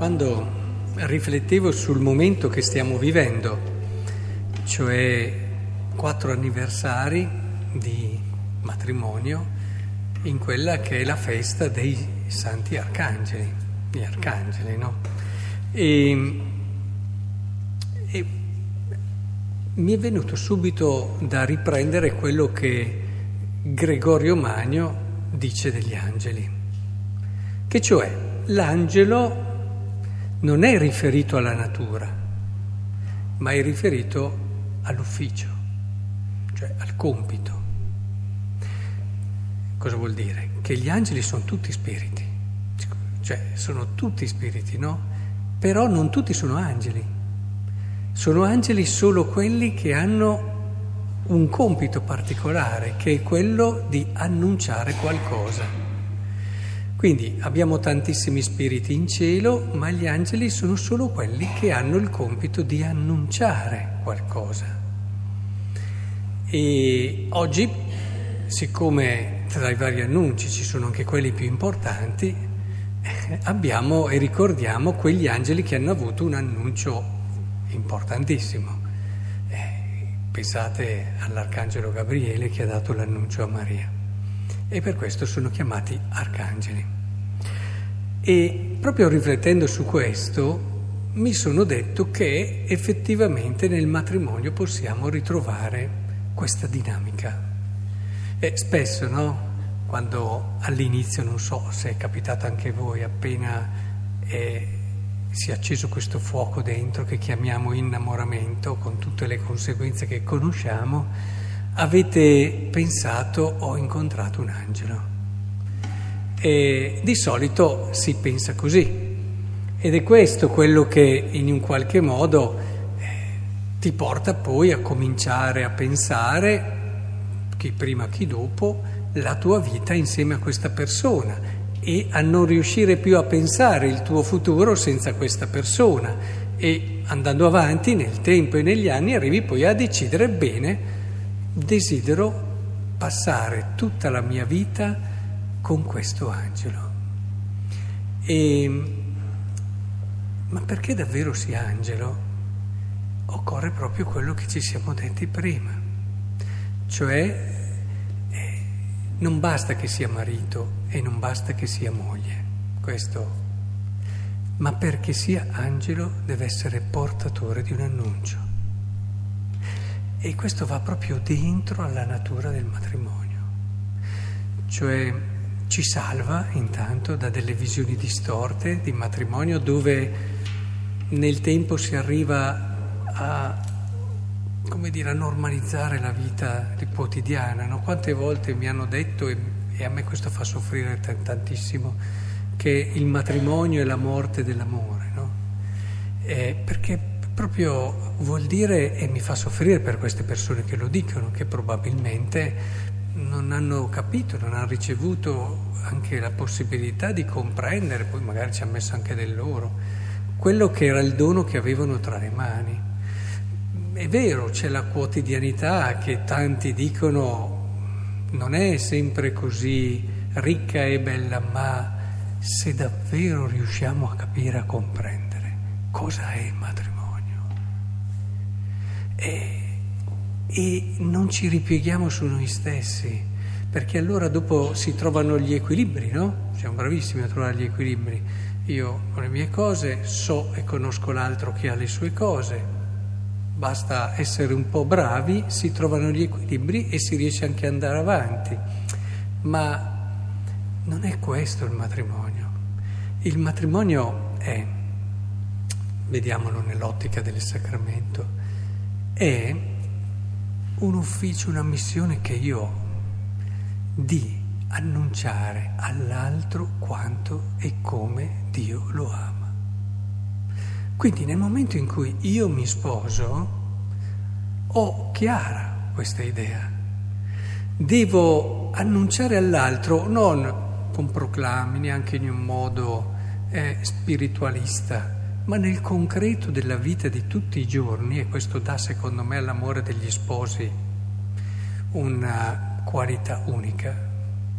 quando riflettevo sul momento che stiamo vivendo, cioè quattro anniversari di matrimonio in quella che è la festa dei santi arcangeli, gli arcangeli, no? E, e mi è venuto subito da riprendere quello che Gregorio Magno dice degli angeli, che cioè l'angelo non è riferito alla natura, ma è riferito all'ufficio, cioè al compito. Cosa vuol dire? Che gli angeli sono tutti spiriti, cioè sono tutti spiriti, no? Però non tutti sono angeli. Sono angeli solo quelli che hanno un compito particolare, che è quello di annunciare qualcosa. Quindi abbiamo tantissimi spiriti in cielo, ma gli angeli sono solo quelli che hanno il compito di annunciare qualcosa. E oggi, siccome tra i vari annunci ci sono anche quelli più importanti, abbiamo e ricordiamo quegli angeli che hanno avuto un annuncio importantissimo. Pensate all'Arcangelo Gabriele che ha dato l'annuncio a Maria e per questo sono chiamati arcangeli. E proprio riflettendo su questo mi sono detto che effettivamente nel matrimonio possiamo ritrovare questa dinamica. E spesso, no? Quando all'inizio, non so se è capitato anche a voi, appena... Eh, si è acceso questo fuoco dentro che chiamiamo innamoramento, con tutte le conseguenze che conosciamo, avete pensato ho incontrato un angelo. E di solito si pensa così. Ed è questo quello che in un qualche modo eh, ti porta poi a cominciare a pensare, chi prima chi dopo, la tua vita insieme a questa persona e a non riuscire più a pensare il tuo futuro senza questa persona e andando avanti nel tempo e negli anni arrivi poi a decidere bene, desidero passare tutta la mia vita con questo angelo. E, ma perché davvero sia angelo? Occorre proprio quello che ci siamo detti prima, cioè non basta che sia marito e non basta che sia moglie, questo, ma perché sia angelo deve essere portatore di un annuncio. E questo va proprio dentro alla natura del matrimonio, cioè ci salva intanto da delle visioni distorte di matrimonio dove nel tempo si arriva a dire, a normalizzare la vita quotidiana. No? Quante volte mi hanno detto, e, e, a me questo fa soffrire t- tantissimo, che il matrimonio è la morte dell'amore, no? eh, perché proprio vuol dire, e mi fa soffrire per queste persone che lo dicono, che probabilmente non hanno capito, non hanno ricevuto anche la possibilità di comprendere, poi magari ci ha messo anche del loro, quello che era il dono che avevano tra le mani. È vero, c'è la quotidianità che tanti dicono non è sempre così ricca e bella, ma se davvero riusciamo a capire, a comprendere cosa è il matrimonio e, e non ci ripieghiamo su noi stessi, perché allora dopo si trovano gli equilibri, no? Siamo bravissimi a trovare gli equilibri. Io ho le mie cose, so e conosco l'altro che ha le sue cose, basta essere un po' bravi, si trovano gli equilibri e si riesce anche ad andare avanti. Ma non è questo il matrimonio. Il matrimonio è, vediamolo nell'ottica del sacramento, è un ufficio, una missione che io ho di annunciare all'altro quanto e come Dio lo ama. Quindi nel momento in cui io mi sposo, ho chiara questa idea. Devo annunciare all'altro non con proclami, neanche in un modo eh, spiritualista, ma nel concreto della vita di tutti i giorni, e questo dà secondo me all'amore degli sposi una qualità unica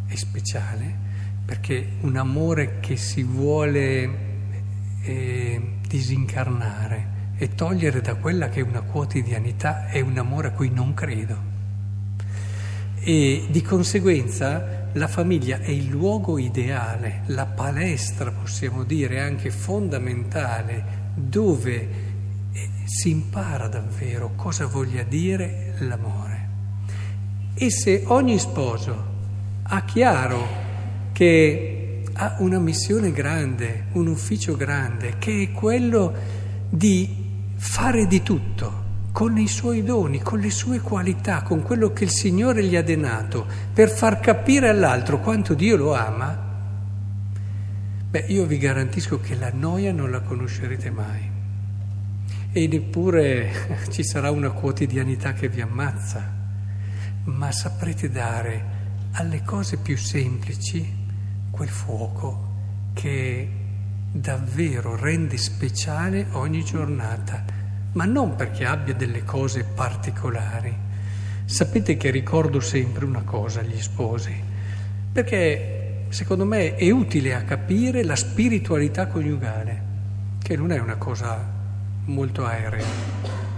e speciale, perché un amore che si vuole eh, disincarnare e togliere da quella che è una quotidianità e un amore a cui non credo. E di conseguenza la famiglia è il luogo ideale, la palestra, possiamo dire, anche fondamentale, dove eh, si impara davvero cosa voglia dire l'amore. E se ogni sposo ha chiaro che ha una missione grande, un ufficio grande, che è quello di fare di tutto con i suoi doni, con le sue qualità, con quello che il Signore gli ha denato, per far capire all'altro quanto Dio lo ama, beh, io vi garantisco che la noia non la conoscerete mai. E neppure ci sarà una quotidianità che vi ammazza, ma saprete dare alle cose più semplici quel fuoco che davvero rende speciale ogni giornata, ma non perché abbia delle cose particolari. Sapete che ricordo sempre una cosa agli sposi, perché secondo me è utile a capire la spiritualità coniugale, che non è una cosa molto aerea,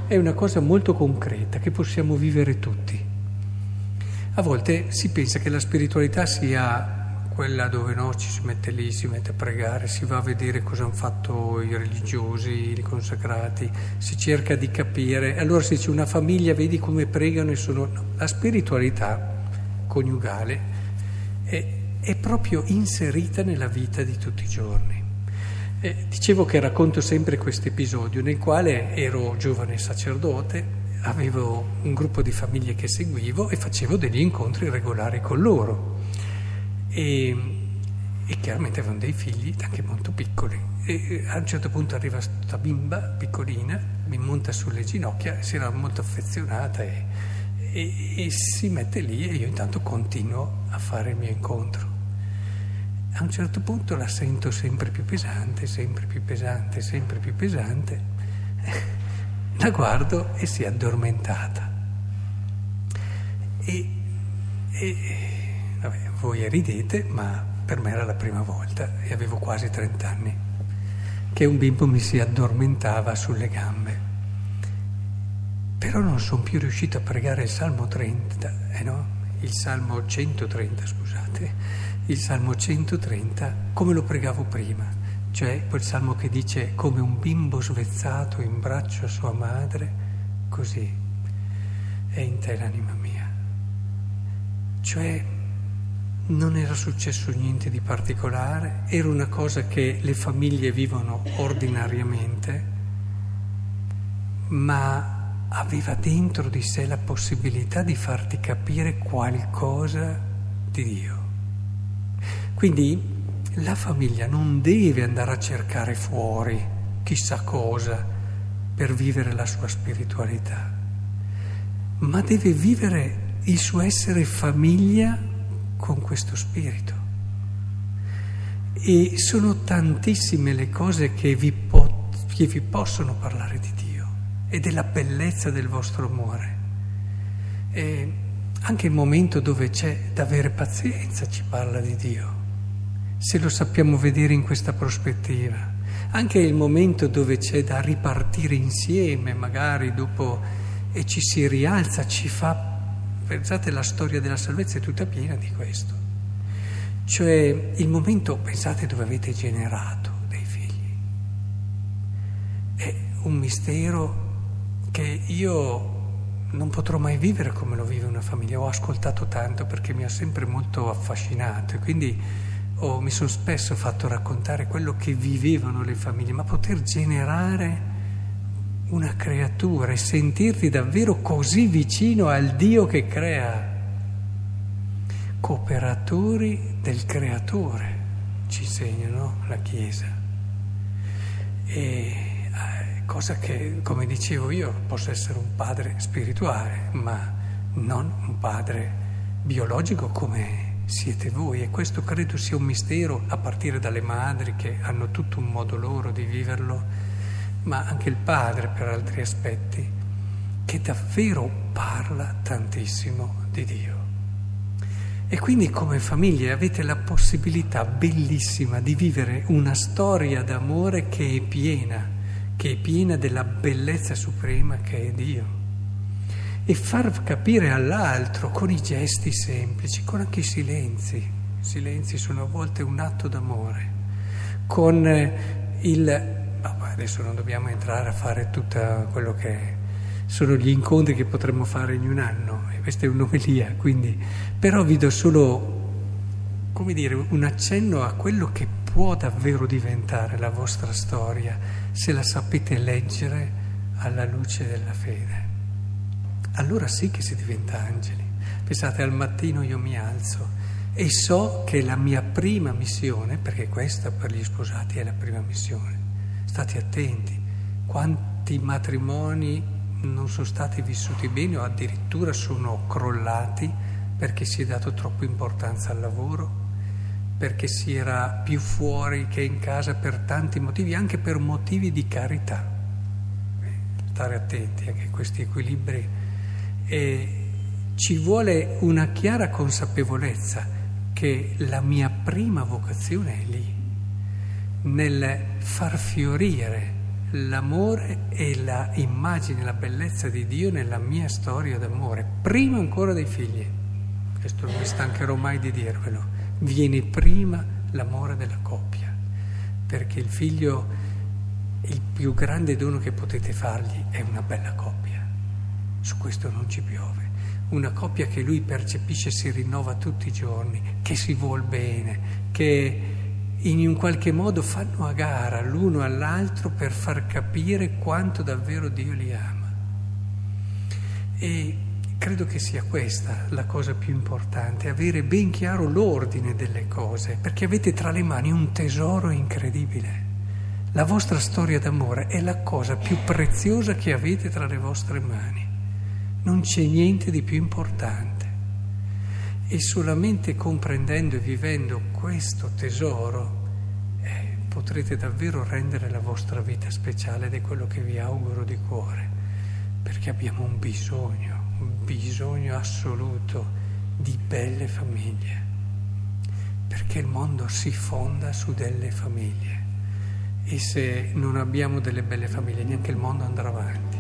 è una cosa molto concreta che possiamo vivere tutti. A volte si pensa che la spiritualità sia quella dove no, ci si mette lì, si mette a pregare, si va a vedere cosa hanno fatto i religiosi, i consacrati, si cerca di capire. Allora si dice una famiglia, vedi come pregano e sono... No, la spiritualità coniugale è, è, proprio inserita nella vita di tutti i giorni. E dicevo che racconto sempre questo episodio nel quale ero giovane sacerdote, avevo un gruppo di famiglie che seguivo e facevo degli incontri regolari con loro e, e chiaramente avevano dei figli anche molto piccoli. E a un certo punto arriva questa bimba piccolina, mi monta sulle ginocchia, si era molto affezionata e, e, e, si mette lì e io intanto continuo a fare il mio incontro. A un certo punto la sento sempre più pesante, sempre più pesante, sempre più pesante. La guardo e si è addormentata. E, e voi ridete, ma per me era la prima volta e avevo quasi 30 anni che un bimbo mi si addormentava sulle gambe. Però non sono più riuscito a pregare il Salmo 30, eh no? Il Salmo 130, scusate, il Salmo 130 come lo pregavo prima, cioè quel Salmo che dice come un bimbo svezzato in braccio a sua madre, così è in te l'anima mia. Cioè non era successo niente di particolare, era una cosa che le famiglie vivono ordinariamente, ma aveva dentro di sé la possibilità di farti capire qualcosa di Dio. Quindi la famiglia non deve andare a cercare fuori chissà cosa per vivere la sua spiritualità, ma deve vivere il suo essere famiglia con questo spirito. E sono tantissime le cose che vi, po- che vi possono parlare di Dio e della bellezza del vostro amore. E anche il momento dove c'è da avere pazienza ci parla di Dio, se lo sappiamo vedere in questa prospettiva. Anche il momento dove c'è da ripartire insieme, magari dopo, e ci si rialza, ci fa Pensate, la storia della salvezza è tutta piena di questo. Cioè il momento, pensate, dove avete generato dei figli. È un mistero che io non potrò mai vivere come lo vive una famiglia. Ho ascoltato tanto perché mi ha sempre molto affascinato e quindi oh, mi sono spesso fatto raccontare quello che vivevano le famiglie, ma poter generare una creatura e sentirti davvero così vicino al Dio che crea. Cooperatori del creatore, ci insegnano la Chiesa. E eh, cosa che, come dicevo io, posso essere un padre spirituale, ma non un padre biologico come siete voi e questo credo sia un mistero a partire dalle madri che hanno tutto un modo loro di viverlo ma anche il Padre per altri aspetti, che davvero parla tantissimo di Dio. E quindi come famiglie avete la possibilità bellissima di vivere una storia d'amore che è piena, che è piena della bellezza suprema che è Dio. E far capire all'altro con i gesti semplici, con anche i silenzi. I silenzi sono a volte un atto d'amore. Con il... adesso non dobbiamo entrare a fare tutto quello che sono gli incontri che potremmo fare in un anno, e questa è un'omelia, quindi, però vi do solo, come dire, un accenno a quello che può davvero diventare la vostra storia se la sapete leggere alla luce della fede. Allora sì che si diventa angeli. Pensate, al mattino io mi alzo e so che la mia prima missione, perché questa per gli sposati è la prima missione, state attenti, quanti matrimoni non sono stati vissuti bene o addirittura sono crollati perché si è dato troppa importanza al lavoro, perché si era più fuori che in casa per tanti motivi, anche per motivi di carità. Stare attenti anche a questi equilibri. E ci vuole una chiara consapevolezza che la mia prima vocazione è lì, nel far fiorire l'amore e la immagine, la bellezza di Dio nella mia storia d'amore, prima ancora dei figli. Questo non mi stancherò mai di dirvelo. Viene prima l'amore della coppia, perché il figlio, il più grande dono che potete fargli è una bella coppia. Su questo non ci piove. Una coppia che lui percepisce si rinnova tutti i giorni, che si vuol bene, che in un qualche modo fanno a gara l'uno all'altro per far capire quanto davvero Dio li ama. E credo che sia questa la cosa più importante, avere ben chiaro l'ordine delle cose, perché avete tra le mani un tesoro incredibile. La vostra storia d'amore è la cosa più preziosa che avete tra le vostre mani. Non c'è niente di più importante. E solamente comprendendo e vivendo questo tesoro eh, potrete davvero rendere la vostra vita speciale ed è quello che vi auguro di cuore, perché abbiamo un bisogno, un bisogno assoluto di belle famiglie, perché il mondo si fonda su delle famiglie. E se non abbiamo delle belle famiglie neanche il mondo andrà avanti.